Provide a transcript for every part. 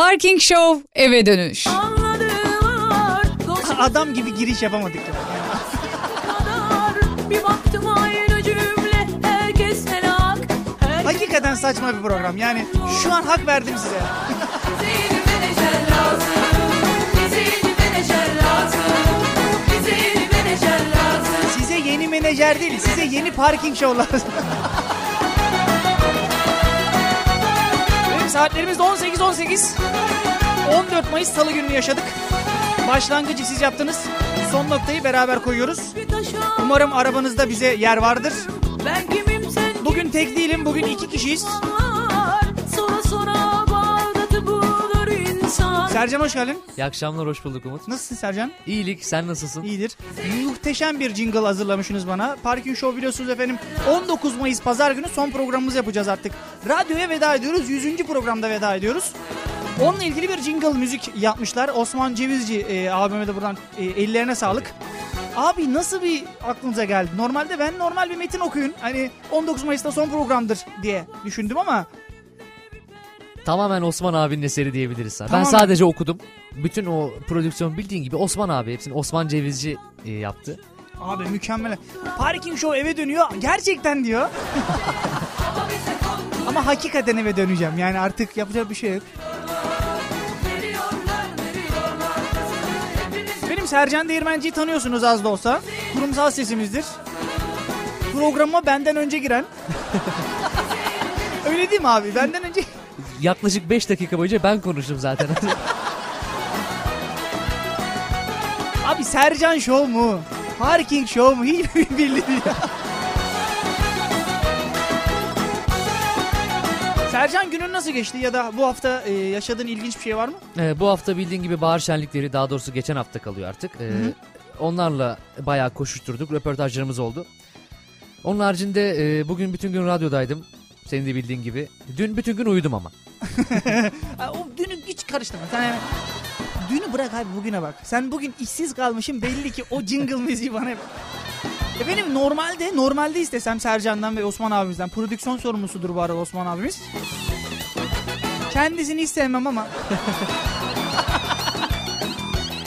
Parking Show eve dönüş. Adam gibi giriş yapamadık ya. Hakikaten saçma bir program. Yani şu an hak verdim size. Bize yeni menajer lazım Bize yeni menajer lazım Bize yeni menajer lazım Size yeni menajer değil, size yeni parking show lazım. Saatlerimiz de 18-18. 14 Mayıs Salı gününü yaşadık. Başlangıcı siz yaptınız. Son noktayı beraber koyuyoruz. Umarım arabanızda bize yer vardır. Bugün tek değilim, bugün iki kişiyiz. Sercan hoş geldin. İyi akşamlar, hoş bulduk Umut. Nasılsın Sercan? İyilik, sen nasılsın? İyidir. Muhteşem bir jingle hazırlamışsınız bana. Parking Show biliyorsunuz efendim. 19 Mayıs Pazar günü son programımızı yapacağız artık. Radyoya veda ediyoruz. 100. programda veda ediyoruz. Onunla ilgili bir jingle müzik yapmışlar. Osman Cevizci e, abime de buradan e, ellerine sağlık. Abi nasıl bir aklınıza geldi? Normalde ben normal bir metin okuyun. Hani 19 Mayıs'ta son programdır diye düşündüm ama Tamamen Osman abinin eseri diyebiliriz sana. Tamamen. Ben sadece okudum. Bütün o prodüksiyon bildiğin gibi Osman abi hepsini Osman Cevizci e, yaptı. abi mükemmel. Parking Show eve dönüyor. Gerçekten diyor. Ama hakikaten eve döneceğim. Yani artık yapacak bir şey yok. Benim Sercan Değirmenci'yi tanıyorsunuz az da olsa. Kurumsal sesimizdir. Programa benden önce giren. Öyle değil mi abi? Benden önce... Yaklaşık 5 dakika boyunca ben konuştum zaten. Abi Sercan Show mu? Parking Show mu? Hiç bildiğin ya. Sercan günün nasıl geçti ya da bu hafta e, yaşadığın ilginç bir şey var mı? E, bu hafta bildiğin gibi bahar şenlikleri daha doğrusu geçen hafta kalıyor artık. E, onlarla bayağı koşuşturduk. Röportajlarımız oldu. Onun haricinde e, bugün bütün gün radyodaydım. Senin de bildiğin gibi. Dün bütün gün uyudum ama. O dünü hiç karıştırma. Sen hemen... Dünü bırak abi bugüne bak. Sen bugün işsiz kalmışsın belli ki o jingle müziği bana... Efendim normalde normalde istesem Sercan'dan ve Osman abimizden prodüksiyon sorumlusudur bu arada Osman abimiz. Kendisini hiç sevmem ama.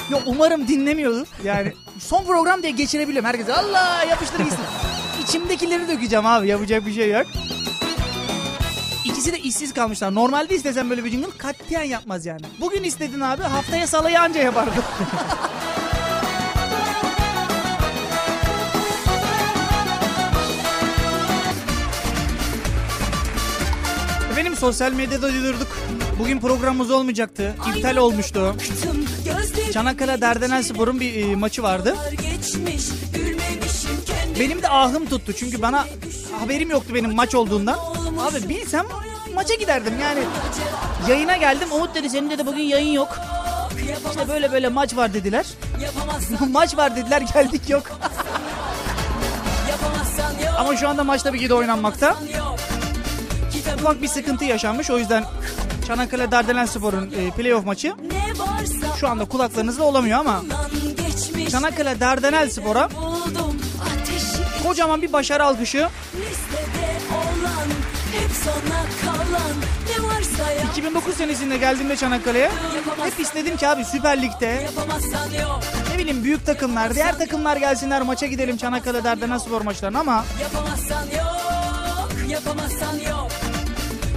Yo umarım dinlemiyordur. Yani son program diye geçirebiliyorum herkese. Allah yapıştır gitsin. İçimdekileri dökeceğim abi yapacak bir şey yok. İkisi de işsiz kalmışlar. Normalde istesem böyle bir jingle katiyen yapmaz yani. Bugün istedin abi haftaya salayı anca yapardı. Efendim sosyal medyada duyurduk. Bugün programımız olmayacaktı. İptal olmuştu. Çanakkale Dardanel Spor'un bir e, maçı vardı. Benim de ahım tuttu çünkü bana haberim yoktu benim maç olduğundan. Abi bilsem maça giderdim yani. Yayına geldim. Umut dedi senin dedi bugün yayın yok. İşte böyle böyle maç var dediler. Maç var dediler geldik yok. Ama şu anda maç tabii ki de oynanmakta. Ufak bir sıkıntı yaşanmış o yüzden Çanakkale Dardanel Spor'un e, playoff maçı şu anda kulaklarınızda olamıyor ama Çanakkale Dardanel Spor'a kocaman bir başarı alkışı sona kalan ne varsa yap 2009 senesinde geldiğimde Çanakkale'ye hep istedim ki abi Süper Lig'de ne bileyim büyük takımlar, diğer takımlar gelsinler maça gidelim Çanakkale Dardanel Spor maçlarına ama Yapamazsan yok Yapamazsan yok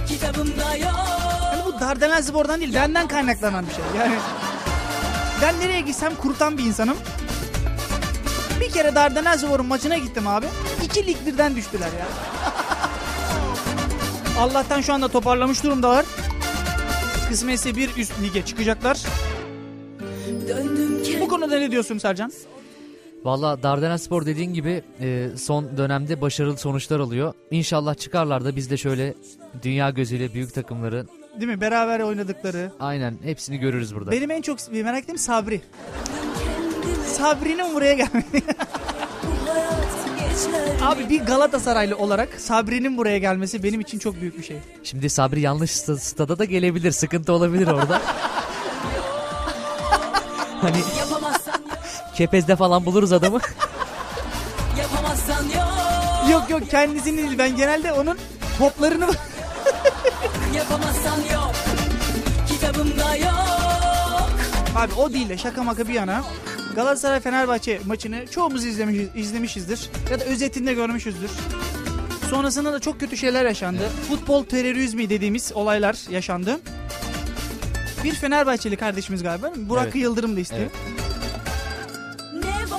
Kitabımda yok hani bu Dardanel Spor'dan değil benden kaynaklanan bir şey. Yani ben nereye gitsem kurutan bir insanım. Bir kere Dardanel Spor'un maçına gittim abi. İki lig birden düştüler ya. Allah'tan şu anda toparlamış durumdalar. Kısmetse bir üst lige çıkacaklar. Bu konuda ne diyorsun Sercan? Valla Dardanel Spor dediğin gibi e, son dönemde başarılı sonuçlar alıyor. İnşallah çıkarlar da biz de şöyle dünya gözüyle büyük takımların Değil mi? Beraber oynadıkları. aynen hepsini görürüz burada. Benim en çok merak ettiğim Sabri. Sabri'nin buraya gelmesi. Abi bir Galatasaraylı olarak Sabri'nin buraya gelmesi benim için çok büyük bir şey. Şimdi Sabri yanlış sta- stada da gelebilir. Sıkıntı olabilir orada. hani Yapamazsan yok kepezde falan buluruz adamı. Yok Yok yok kendisini değil ben genelde onun toplarını Yapamazsan yok Kitabımda yok Abi o değil de şaka maka bir yana. Galatasaray Fenerbahçe maçını çoğumuz izlemiş, izlemişizdir. Ya da özetinde görmüşüzdür. Sonrasında da çok kötü şeyler yaşandı. Futbol terörizmi dediğimiz olaylar yaşandı. Bir Fenerbahçeli kardeşimiz galiba? Burak Evet. Yıldırım da istiyor. Evet.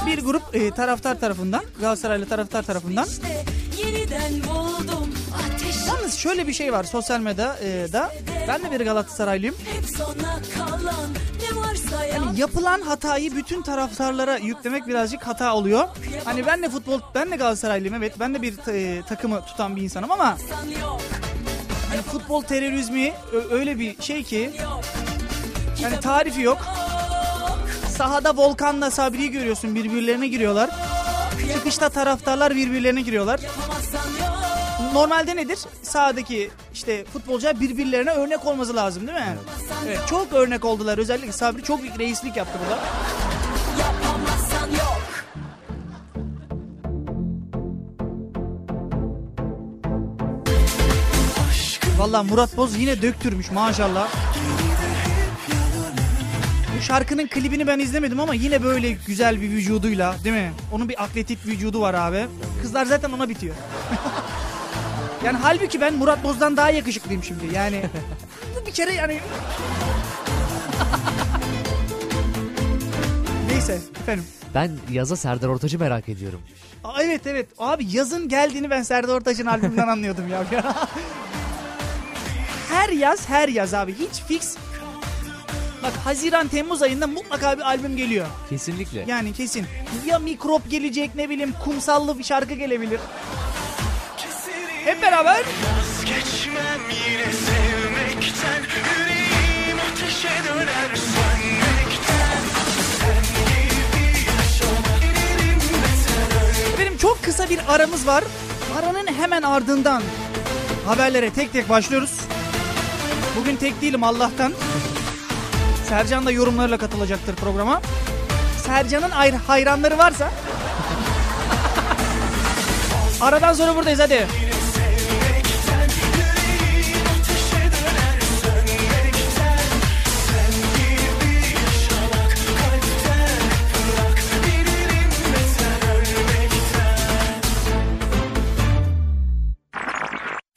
Bir grup e, taraftar tarafından, Galatasaraylı taraftar tarafından. işte Yalnız şöyle bir şey var sosyal medyada e, da. Ben de bir Galatasaraylıyım. Yani yapılan hatayı bütün taraftarlara yüklemek birazcık hata oluyor. Hani ben de futbol, ben de Galatasaraylıyım evet. Ben de bir e, takımı tutan bir insanım ama hani futbol terörizmi öyle bir şey ki yani tarifi yok. Sahada Volkan'la Sabri'yi görüyorsun birbirlerine giriyorlar. Çıkışta taraftarlar birbirlerine giriyorlar. Normalde nedir? Sahadaki işte futbolcular birbirlerine örnek olması lazım değil mi? Evet, çok örnek oldular. Özellikle Sabri çok büyük reislik yaptı burada. Valla Murat Boz yine döktürmüş maşallah. Bu şarkının klibini ben izlemedim ama yine böyle güzel bir vücuduyla değil mi? Onun bir atletik vücudu var abi. Kızlar zaten ona bitiyor. yani halbuki ben Murat Boz'dan daha yakışıklıyım şimdi yani. Bu bir kere yani... Neyse efendim. Ben yaza Serdar Ortaç'ı merak ediyorum. Aa, evet evet abi yazın geldiğini ben Serdar Ortaç'ın albümünden anlıyordum ya. her yaz her yaz abi hiç fix. Bak Haziran Temmuz ayında mutlaka bir albüm geliyor. Kesinlikle. Yani kesin. Ya mikrop gelecek ne bileyim kumsallı bir şarkı gelebilir. Hep beraber. Geçmem yine sevmekten Yüreğim ateşe döner sönmekten Sen gibi yaşamak elimde sen Benim çok kısa bir aramız var. Aranın hemen ardından haberlere tek tek başlıyoruz. Bugün tek değilim Allah'tan. Sercan da yorumlarıyla katılacaktır programa. Sercan'ın hayranları varsa Aradan sonra buradayız hadi.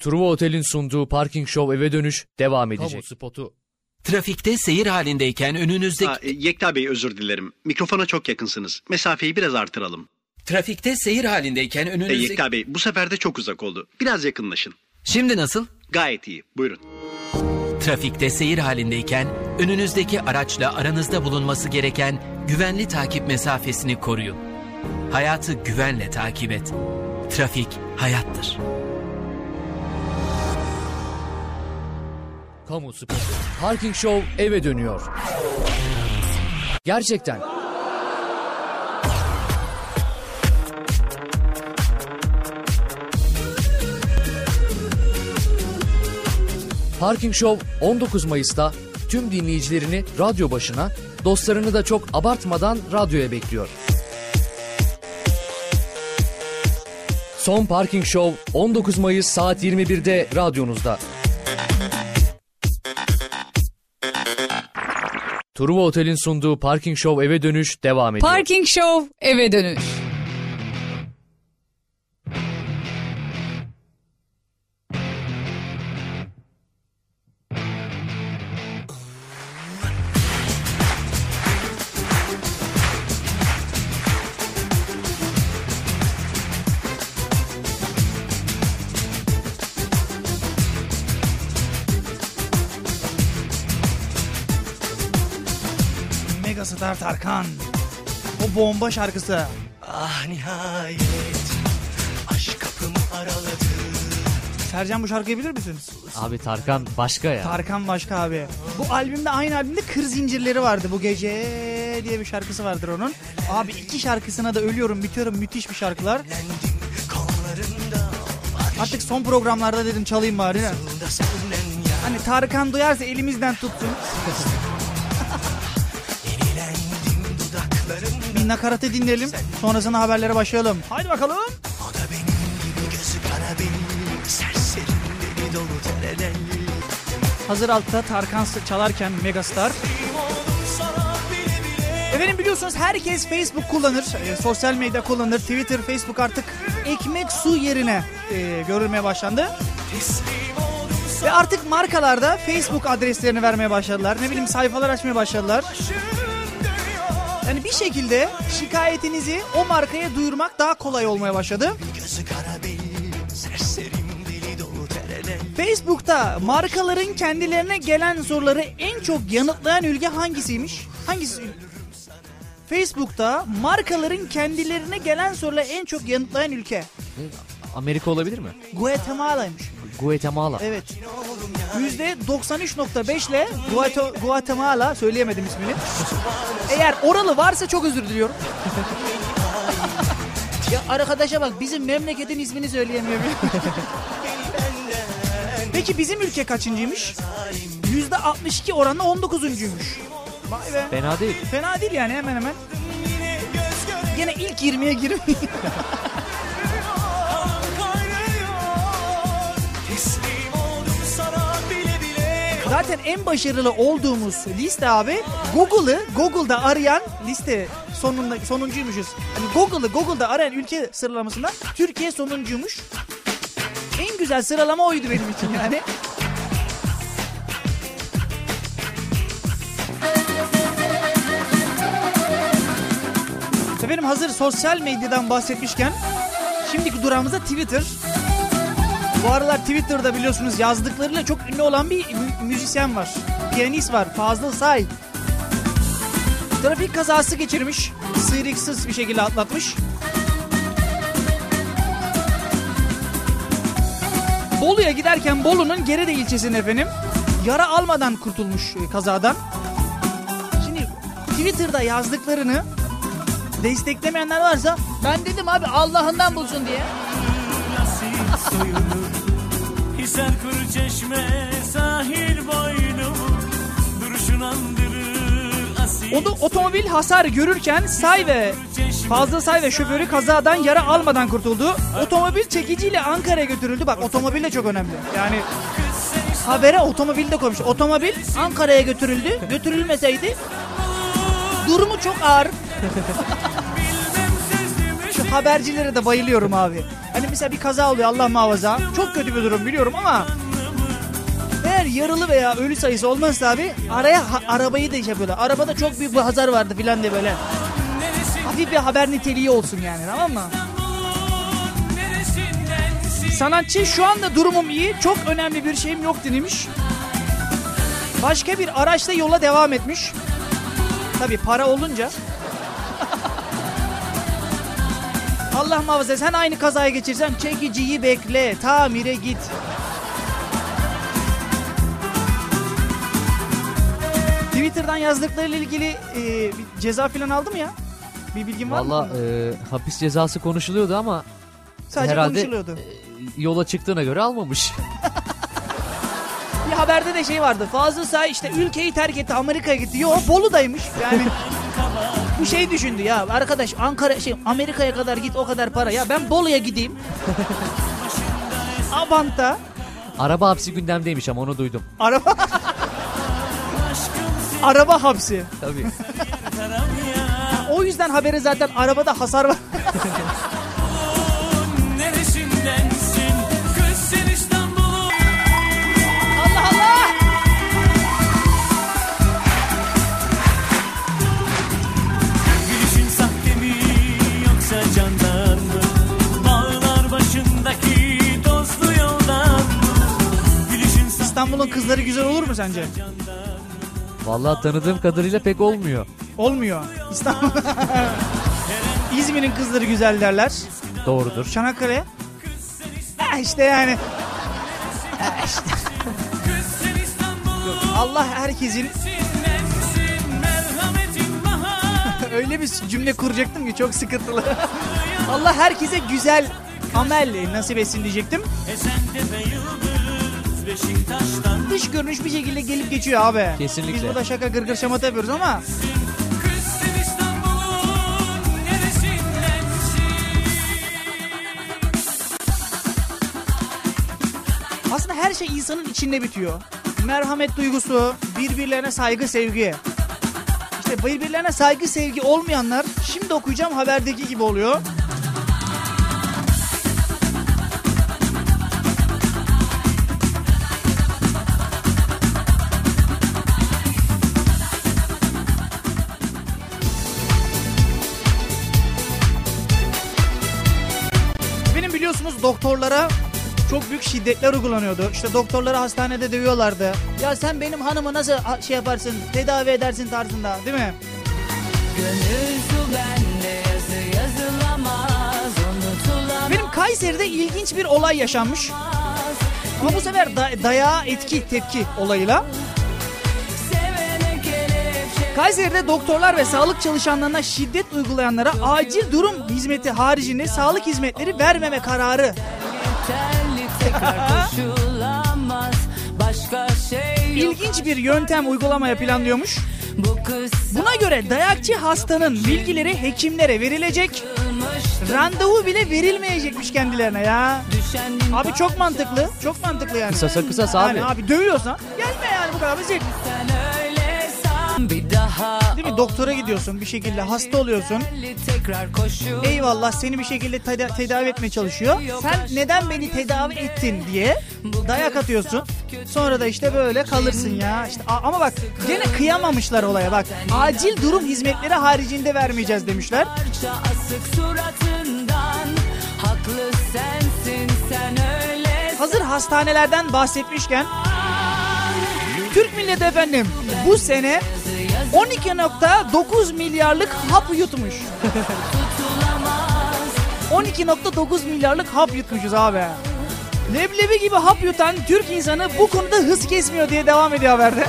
Truva Otel'in sunduğu Parking Show eve dönüş devam edecek. Kamu spotu. Trafikte seyir halindeyken önünüzdeki... Aa, e, Yekta Bey özür dilerim. Mikrofona çok yakınsınız. Mesafeyi biraz artıralım. Trafikte seyir halindeyken E, önünüzdeki... Yekta Bey bu sefer de çok uzak oldu. Biraz yakınlaşın. Şimdi nasıl? Gayet iyi. Buyurun. Trafikte seyir halindeyken önünüzdeki araçla aranızda bulunması gereken güvenli takip mesafesini koruyun. Hayatı güvenle takip et. Trafik hayattır. Kamu spotu. Parking Show eve dönüyor. Gerçekten. Parking Show 19 Mayıs'ta tüm dinleyicilerini radyo başına, dostlarını da çok abartmadan radyoya bekliyor. Son Parking Show 19 Mayıs saat 21'de radyonuzda. Truva Otel'in sunduğu Parking Show eve dönüş devam ediyor. Parking Show eve dönüş. Bomba şarkısı. Ah nihayet Aşk kapımı araladı Sercan bu şarkıyı bilir misin? Abi Tarkan başka ya. Tarkan başka abi. Bu albümde aynı albümde Kır Zincirleri vardı. Bu gece diye bir şarkısı vardır onun. Abi iki şarkısına da ölüyorum bitiyorum müthiş bir şarkılar. Artık son programlarda dedim çalayım bari. Hani Tarkan duyarsa elimizden tutsun. Bir nakaratı dinleyelim. Sonrasında haberlere başlayalım. Haydi bakalım. O da benim gibi gözü kara benim Serserim deli dolu Hazır altta Tarkan çalarken Megastar. Efendim biliyorsunuz herkes Facebook kullanır. e, sosyal medya kullanır. Twitter, Facebook artık ekmek su yerine e, görülmeye başlandı. Ve artık markalarda Facebook adreslerini vermeye başladılar. Ne bileyim sayfalar açmaya başladılar. Yani bir şekilde şikayetinizi o markaya duyurmak daha kolay olmaya başladı. Facebook'ta markaların kendilerine gelen soruları en çok yanıtlayan ülke hangisiymiş? Hangisi? Facebook'ta markaların kendilerine gelen soruları en çok yanıtlayan ülke Amerika olabilir mi? Guatemala'ymış. Guatemala. Evet. Yüzde 93.5 ile Guato- Guatemala söyleyemedim ismini. Eğer oralı varsa çok özür diliyorum. ya arkadaşa bak bizim memleketin ismini söyleyemiyor. Peki bizim ülke kaçıncıymış? Yüzde 62 oranla 19'uncuymuş. Vay be. Fena değil. Fena değil yani hemen hemen. Gene ilk 20'ye girmiyor. Zaten en başarılı olduğumuz liste abi Google'ı Google'da arayan liste sonunda sonuncuymuşuz. Hani Google'ı Google'da arayan ülke sıralamasında Türkiye sonuncuymuş. En güzel sıralama oydu benim için yani. Efendim hazır sosyal medyadan bahsetmişken şimdiki durağımızda Twitter. Bu aralar Twitter'da biliyorsunuz yazdıklarıyla çok ünlü olan bir mü- müzisyen var. Piyanist var Fazıl Say. Trafik kazası geçirmiş. Sıyrıksız bir şekilde atlatmış. Bolu'ya giderken Bolu'nun Gerede ilçesinde efendim yara almadan kurtulmuş e, kazadan. Şimdi Twitter'da yazdıklarını desteklemeyenler varsa ben dedim abi Allah'ından bulsun diye. Hisar kuru çeşme sahil boynumu Duruşun andırır asil O da otomobil hasar görürken Say ve Fazla Say ve şoförü kazadan yara almadan kurtuldu. Otomobil çekiciyle Ankara'ya götürüldü. Bak otomobil de çok önemli. Yani habere otomobil de koymuş. Otomobil Ankara'ya götürüldü. Götürülmeseydi durumu çok ağır. Habercilere de bayılıyorum abi. Hani mesela bir kaza oluyor Allah muhafaza. Çok kötü bir durum biliyorum ama eğer yaralı veya ölü sayısı olmazsa abi araya ha- arabayı da işte böyle. Arabada çok büyük bir hasar vardı filan diye böyle. Hafif bir haber niteliği olsun yani tamam mı? Sanatçı şu anda durumum iyi. Çok önemli bir şeyim yok demiş. Başka bir araçla yola devam etmiş. Tabi para olunca. Allah muhafaza sen aynı kazaya geçirsen çekiciyi bekle tamire git. Twitter'dan yazdıklarıyla ilgili e, bir ceza falan aldı mı ya? Bir bilgin var Valla mı? e, hapis cezası konuşuluyordu ama Sadece herhalde konuşuluyordu. e, yola çıktığına göre almamış. Bir haberde de şey vardı. Fazıl Say işte ülkeyi terk etti Amerika'ya gitti. Yo Bolu'daymış yani. Bu şey düşündü ya arkadaş Ankara şey Amerika'ya kadar git o kadar para ya ben Bolu'ya gideyim. Abant'a Araba hapsi gündemdeymiş ama onu duydum. araba araba hapsi. Tabii. O yüzden habere zaten arabada hasar var. İstanbul'un kızları güzel olur mu sence? Valla tanıdığım kadarıyla pek olmuyor. Olmuyor. İstanbul. İzmir'in kızları güzel derler. Doğrudur. Çanakkale. Ha işte yani. Ha işte. Allah herkesin öyle bir cümle kuracaktım ki çok sıkıntılı. Allah herkese güzel amel nasip etsin diyecektim. Dış görünüş bir şekilde gelip geçiyor abi. Kesinlikle. Biz burada şaka gırgır şamata yapıyoruz ama aslında her şey insanın içinde bitiyor. merhamet duygusu, birbirlerine saygı, sevgi. İşte birbirlerine saygı, sevgi olmayanlar şimdi okuyacağım haberdeki gibi oluyor. Biliyorsunuz doktorlara çok büyük şiddetler uygulanıyordu. İşte doktorları hastanede dövüyorlardı. Ya sen benim hanımı nasıl şey yaparsın, tedavi edersin tarzında değil mi? Benim Kayseri'de ilginç bir olay yaşanmış. Ama bu sefer da- dayağa etki tepki olayıyla. Kayseri'de doktorlar ve sağlık çalışanlarına şiddet uygulayanlara acil durum hizmeti haricinde sağlık hizmetleri vermeme kararı şey ilginç bir yöntem uygulamaya planlıyormuş. Buna göre dayakçı hastanın bilgileri hekimlere verilecek, randevu bile verilmeyecekmiş kendilerine ya. Abi çok mantıklı, çok mantıklı yani. Kısasa kısas abi. Yani abi dövüyorsan gelme yani bu kadar basit. Değil mi? Doktora gidiyorsun bir şekilde hasta oluyorsun. Eyvallah seni bir şekilde teda- tedavi etmeye çalışıyor. Sen neden beni tedavi ettin diye dayak atıyorsun. Sonra da işte böyle kalırsın ya. İşte ama bak gene kıyamamışlar olaya bak. Acil durum hizmetleri haricinde vermeyeceğiz demişler. Hazır hastanelerden bahsetmişken Türk milleti efendim bu sene 12.9 milyarlık hap yutmuş. 12.9 milyarlık hap yutmuşuz abi. Leblebi gibi hap yutan Türk insanı bu konuda hız kesmiyor diye devam ediyor haberde.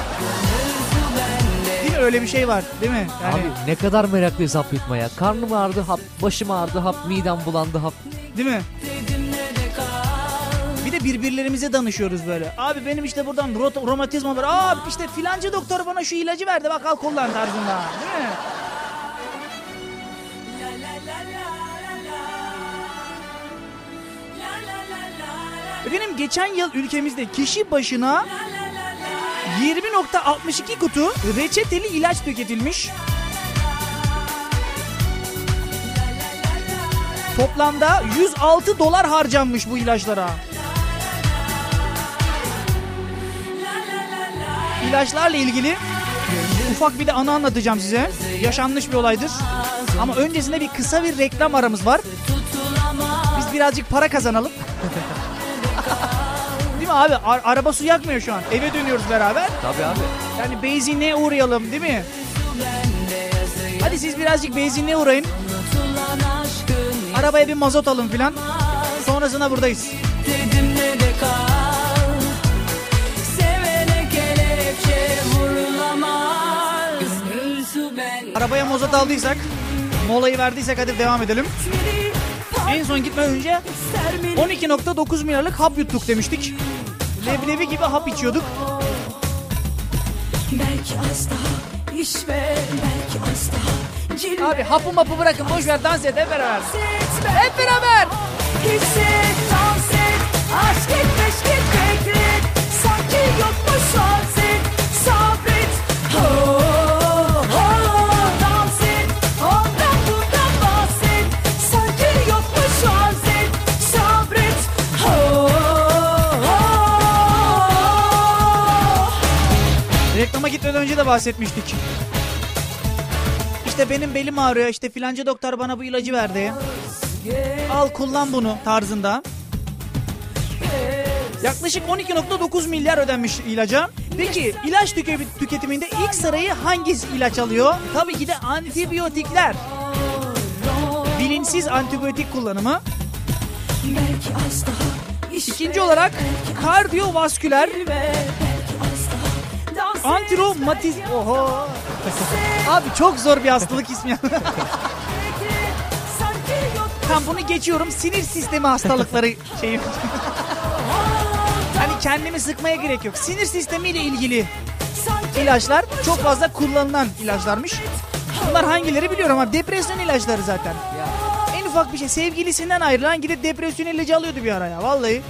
Değil mi öyle bir şey var değil mi? Yani, Abi ne kadar meraklıyız hap yutmaya. Karnım ağrıdı hap, başım ağrıdı hap, midem bulandı hap. Değil mi? De birbirlerimize danışıyoruz böyle. Abi benim işte buradan rot- romatizma var. Aa işte filancı doktor bana şu ilacı verdi bak al kullan tarzında. Değil mi? Efendim geçen yıl ülkemizde kişi başına 20.62 kutu reçeteli ilaç tüketilmiş. Toplamda 106 dolar harcanmış bu ilaçlara. İlaçlarla ilgili ufak bir de anı anlatacağım size. Yaşanmış bir olaydır. Ama öncesinde bir kısa bir reklam aramız var. Biz birazcık para kazanalım. değil mi abi? A- araba su yakmıyor şu an. Eve dönüyoruz beraber. Tabii abi. Yani benzinliğe uğrayalım değil mi? Hadi siz birazcık benzinliğe uğrayın. Arabaya bir mazot alın filan. Sonrasında buradayız. Dedim Arabaya mazot aldıysak, molayı verdiysek hadi devam edelim. En son gitmeden önce 12.9 milyarlık hap yuttuk demiştik. Leblebi gibi hap içiyorduk. Belki az daha iş ver Belki az daha cilve Abi hapı mapı bırakın boş ver dans et hep beraber. Hep beraber. Hisset, dans et Aşk et, meşk bahsetmiştik. İşte benim belim ağrıyor işte filanca doktor bana bu ilacı verdi. Al kullan bunu tarzında. Yaklaşık 12.9 milyar ödenmiş ilaca. Peki ilaç tüke- tüketiminde ilk sırayı hangi ilaç alıyor? Tabii ki de antibiyotikler. Bilinçsiz antibiyotik kullanımı. İkinci olarak kardiyovasküler daha dans et antiromatiz... Oho. Abi çok zor bir hastalık ismi. Tam bunu geçiyorum. Sinir sistemi hastalıkları şeyi. hani kendimi sıkmaya gerek yok. Sinir sistemiyle ilgili ilaçlar çok fazla kullanılan ilaçlarmış. Bunlar hangileri biliyorum ama depresyon ilaçları zaten. En ufak bir şey sevgilisinden ayrılan gidip depresyon ilacı alıyordu bir ara ya vallahi.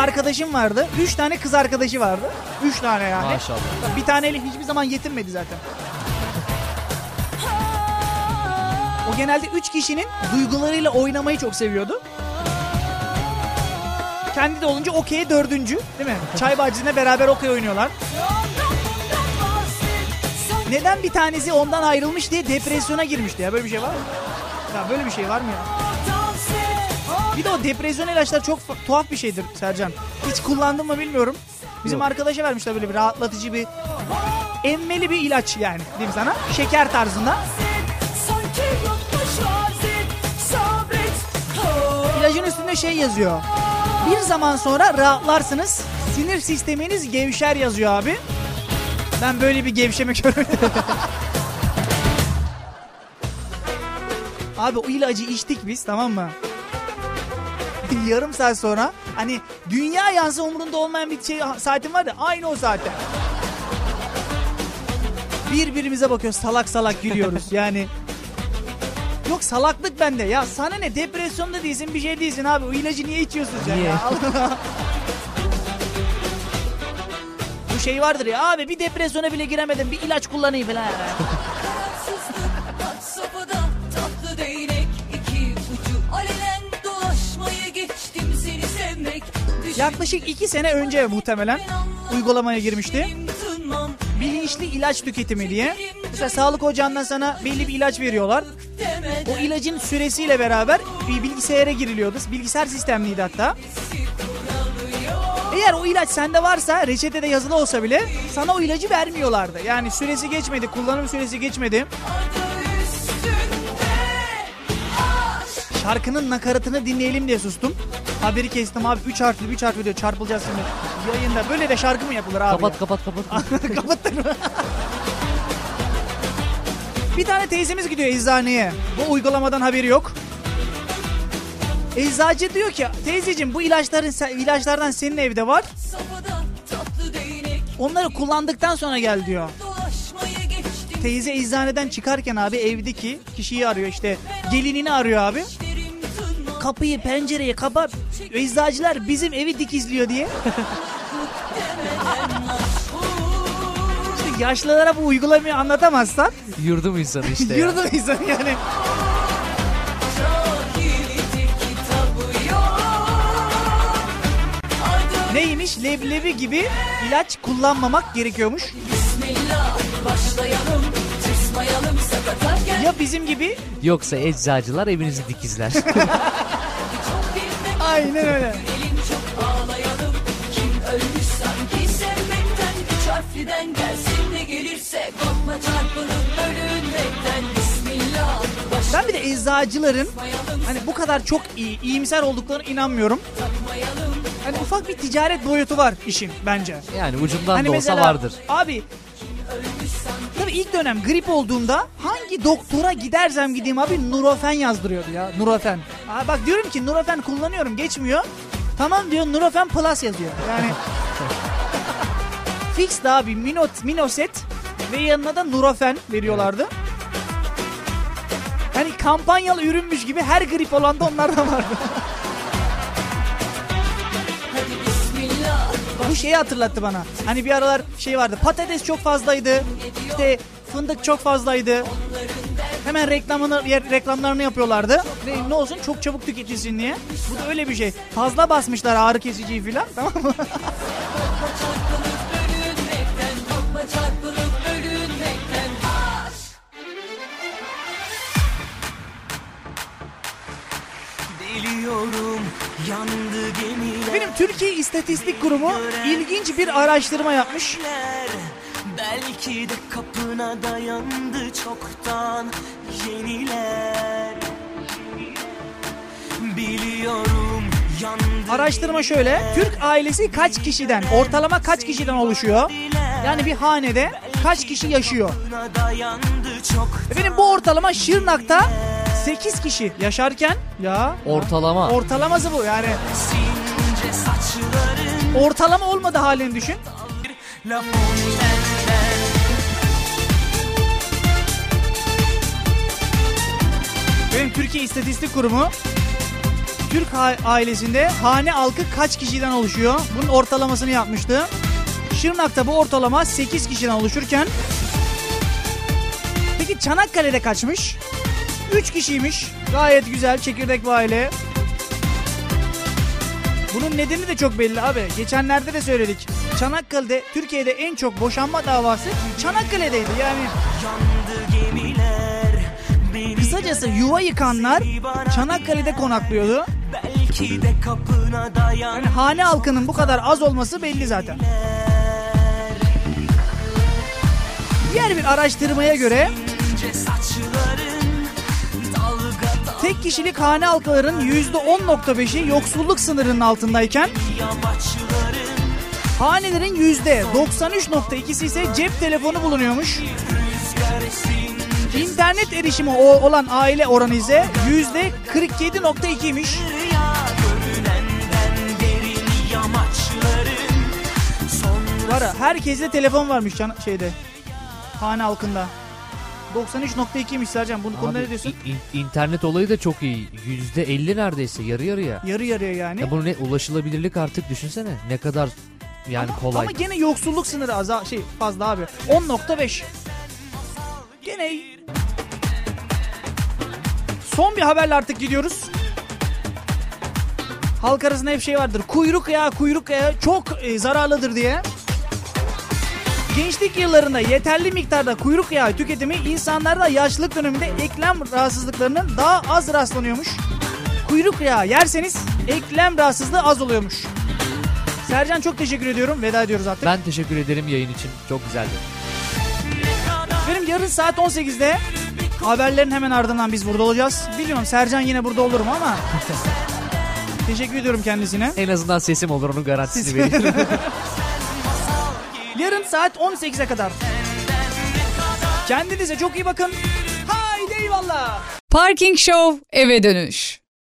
Arkadaşım vardı. Üç tane kız arkadaşı vardı. Üç tane yani. Maşallah. Bir taneyle hiçbir zaman yetinmedi zaten. O genelde üç kişinin duygularıyla oynamayı çok seviyordu. Kendi de olunca okey dördüncü değil mi? Çay bahçesinde beraber okey oynuyorlar. Neden bir tanesi ondan ayrılmış diye depresyona girmişti ya böyle bir şey var mı? Ya böyle bir şey var mı ya? Bir de o depresyon ilaçları çok tuhaf bir şeydir Sercan. Hiç kullandın mı bilmiyorum. Bizim Yok. arkadaşa vermişler böyle bir rahatlatıcı bir emmeli bir ilaç yani diyeyim sana. Şeker tarzında. İlacın üstünde şey yazıyor. Bir zaman sonra rahatlarsınız. Sinir sisteminiz gevşer yazıyor abi. Ben böyle bir gevşeme görmedim. abi o ilacı içtik biz tamam mı? Yarım saat sonra hani dünya yansı umurunda olmayan bir şey saatim var da aynı o saatte. Birbirimize bakıyoruz salak salak gülüyoruz yani. Yok salaklık bende ya sana ne depresyonda değilsin bir şey değilsin abi o ilacı niye içiyorsun sen Niye? ya? Bu şey vardır ya abi bir depresyona bile giremedim bir ilaç kullanayım falan. Yaklaşık iki sene önce muhtemelen uygulamaya girmişti. Bilinçli ilaç tüketimi diye. Mesela sağlık ocağından sana belli bir ilaç veriyorlar. O ilacın süresiyle beraber bir bilgisayara giriliyordu. Bilgisayar sistemliydi hatta. Eğer o ilaç sende varsa reçetede yazılı olsa bile sana o ilacı vermiyorlardı. Yani süresi geçmedi, kullanım süresi geçmedi. Şarkının nakaratını dinleyelim diye sustum. Haberi kestim abi 3 harfli 3 harfli diyor çarpılacağız şimdi. Yayında böyle de şarkı mı yapılır abi? Kapat ya? kapat kapat. Kapattın mı? Bir tane teyzemiz gidiyor eczaneye. Bu uygulamadan haberi yok. Eczacı diyor ki teyzeciğim bu ilaçların ilaçlardan senin evde var. Onları kullandıktan sonra gel diyor. Teyze eczaneden çıkarken abi evdeki kişiyi arıyor işte gelinini arıyor abi. Kapıyı pencereyi kapat. Eczacılar bizim evi dikizliyor diye. İşte yaşlılara bu uygulamayı anlatamazsan Yurdum insanı işte yurdum insanı yani. Neymiş? Leblebi gibi ilaç kullanmamak gerekiyormuş. Bismillah başlayalım Ya bizim gibi Yoksa eczacılar evinizi dikizler. Aynen öyle. Gülelim çok ağlayalım Kim ölmüş sanki sevmekten Üç harfliden gelsin ne gelirse Korkma çarpılıp bölünmekten Bismillah Ben bir de eczacıların hani bu kadar çok iyi, iyimser olduklarına inanmıyorum. Hani ufak bir ticaret boyutu var işin bence. yani ucundan Hani da olsa mesela vardır. abi Tabii ilk dönem grip olduğumda hangi doktora gidersem gideyim abi Nurofen yazdırıyordu ya Nurofen. Aa, bak diyorum ki Nurofen kullanıyorum geçmiyor. Tamam diyor Nurofen Plus yazıyor. Yani fix daha bir Minot, Minoset ve yanına da Nurofen veriyorlardı. Hani kampanyalı ürünmüş gibi her grip olan da onlardan vardı. Bu şeyi hatırlattı bana. Hani bir aralar şey vardı. Patates çok fazlaydı. İşte fındık çok fazlaydı. Hemen reklamını reklamlarını yapıyorlardı. Ne, ne olsun çok çabuk tüketilsin diye. Bu da öyle bir şey. Fazla basmışlar ağrı kesiciyi filan tamam mı? Biliyorum yandı gemiler Benim Türkiye İstatistik Kurumu ilginç bir araştırma yapmış. Belki de kapına dayandı çoktan yeniler Biliyorum yandı Araştırma şöyle. Türk ailesi kaç kişiden, ortalama kaç kişiden oluşuyor? Yani bir hanede kaç kişi yaşıyor? Efendim bu ortalama Şırnak'ta 8 kişi yaşarken ya Ortalama. ortalaması bu yani. Ortalama olmadı halini düşün. Benim Türkiye İstatistik Kurumu Türk ailesinde hane halkı kaç kişiden oluşuyor? Bunun ortalamasını yapmıştı. Şırnak'ta bu ortalama 8 kişiden oluşurken Peki Çanakkale'de kaçmış? 3 kişiymiş. Gayet güzel çekirdek bir aile. Bunun nedeni de çok belli abi. Geçenlerde de söyledik. Çanakkale'de Türkiye'de en çok boşanma davası Çanakkale'deydi. Yani kısacası yuva yıkanlar Çanakkale'de konaklıyordu. Belki de kapına dayan Yani hane halkının bu kadar az olması belli zaten. Diğer bir araştırmaya göre tek kişilik hane halkaların %10.5'i yoksulluk sınırının altındayken hanelerin %93.2'si ise cep telefonu bulunuyormuş. İnternet erişimi olan aile oranı ise %47.2'ymiş. ya görünenden derin yamaçların sonra Var herkeste telefon varmış şeyde. Hane halkında. 93.2'ymiş Sercan. Bunu konuda ne diyorsun? in- in- internet olayı da çok iyi. Yüzde elli neredeyse yarı yarıya. Yarı yarıya yani. Ya bunu ne ulaşılabilirlik artık düşünsene. Ne kadar yani kolay. Ama gene yoksulluk sınırı az şey fazla abi. 10.5. Gene Son bir haberle artık gidiyoruz. Halk arasında hep şey vardır. Kuyruk yağı, kuyruk yağı çok e, zararlıdır diye. Gençlik yıllarında yeterli miktarda kuyruk yağı tüketimi insanlarda yaşlılık döneminde eklem rahatsızlıklarının daha az rastlanıyormuş. Kuyruk yağı yerseniz eklem rahatsızlığı az oluyormuş. Sercan çok teşekkür ediyorum. Veda ediyoruz artık. Ben teşekkür ederim yayın için. Çok güzeldi. Benim yarın saat 18'de haberlerin hemen ardından biz burada olacağız. Bilmiyorum Sercan yine burada olur mu ama teşekkür ediyorum kendisine. En azından sesim olur onun garantisini veririm. Yarın saat 18'e kadar. Kendinize çok iyi bakın. Haydi eyvallah. Parking Show eve dönüş.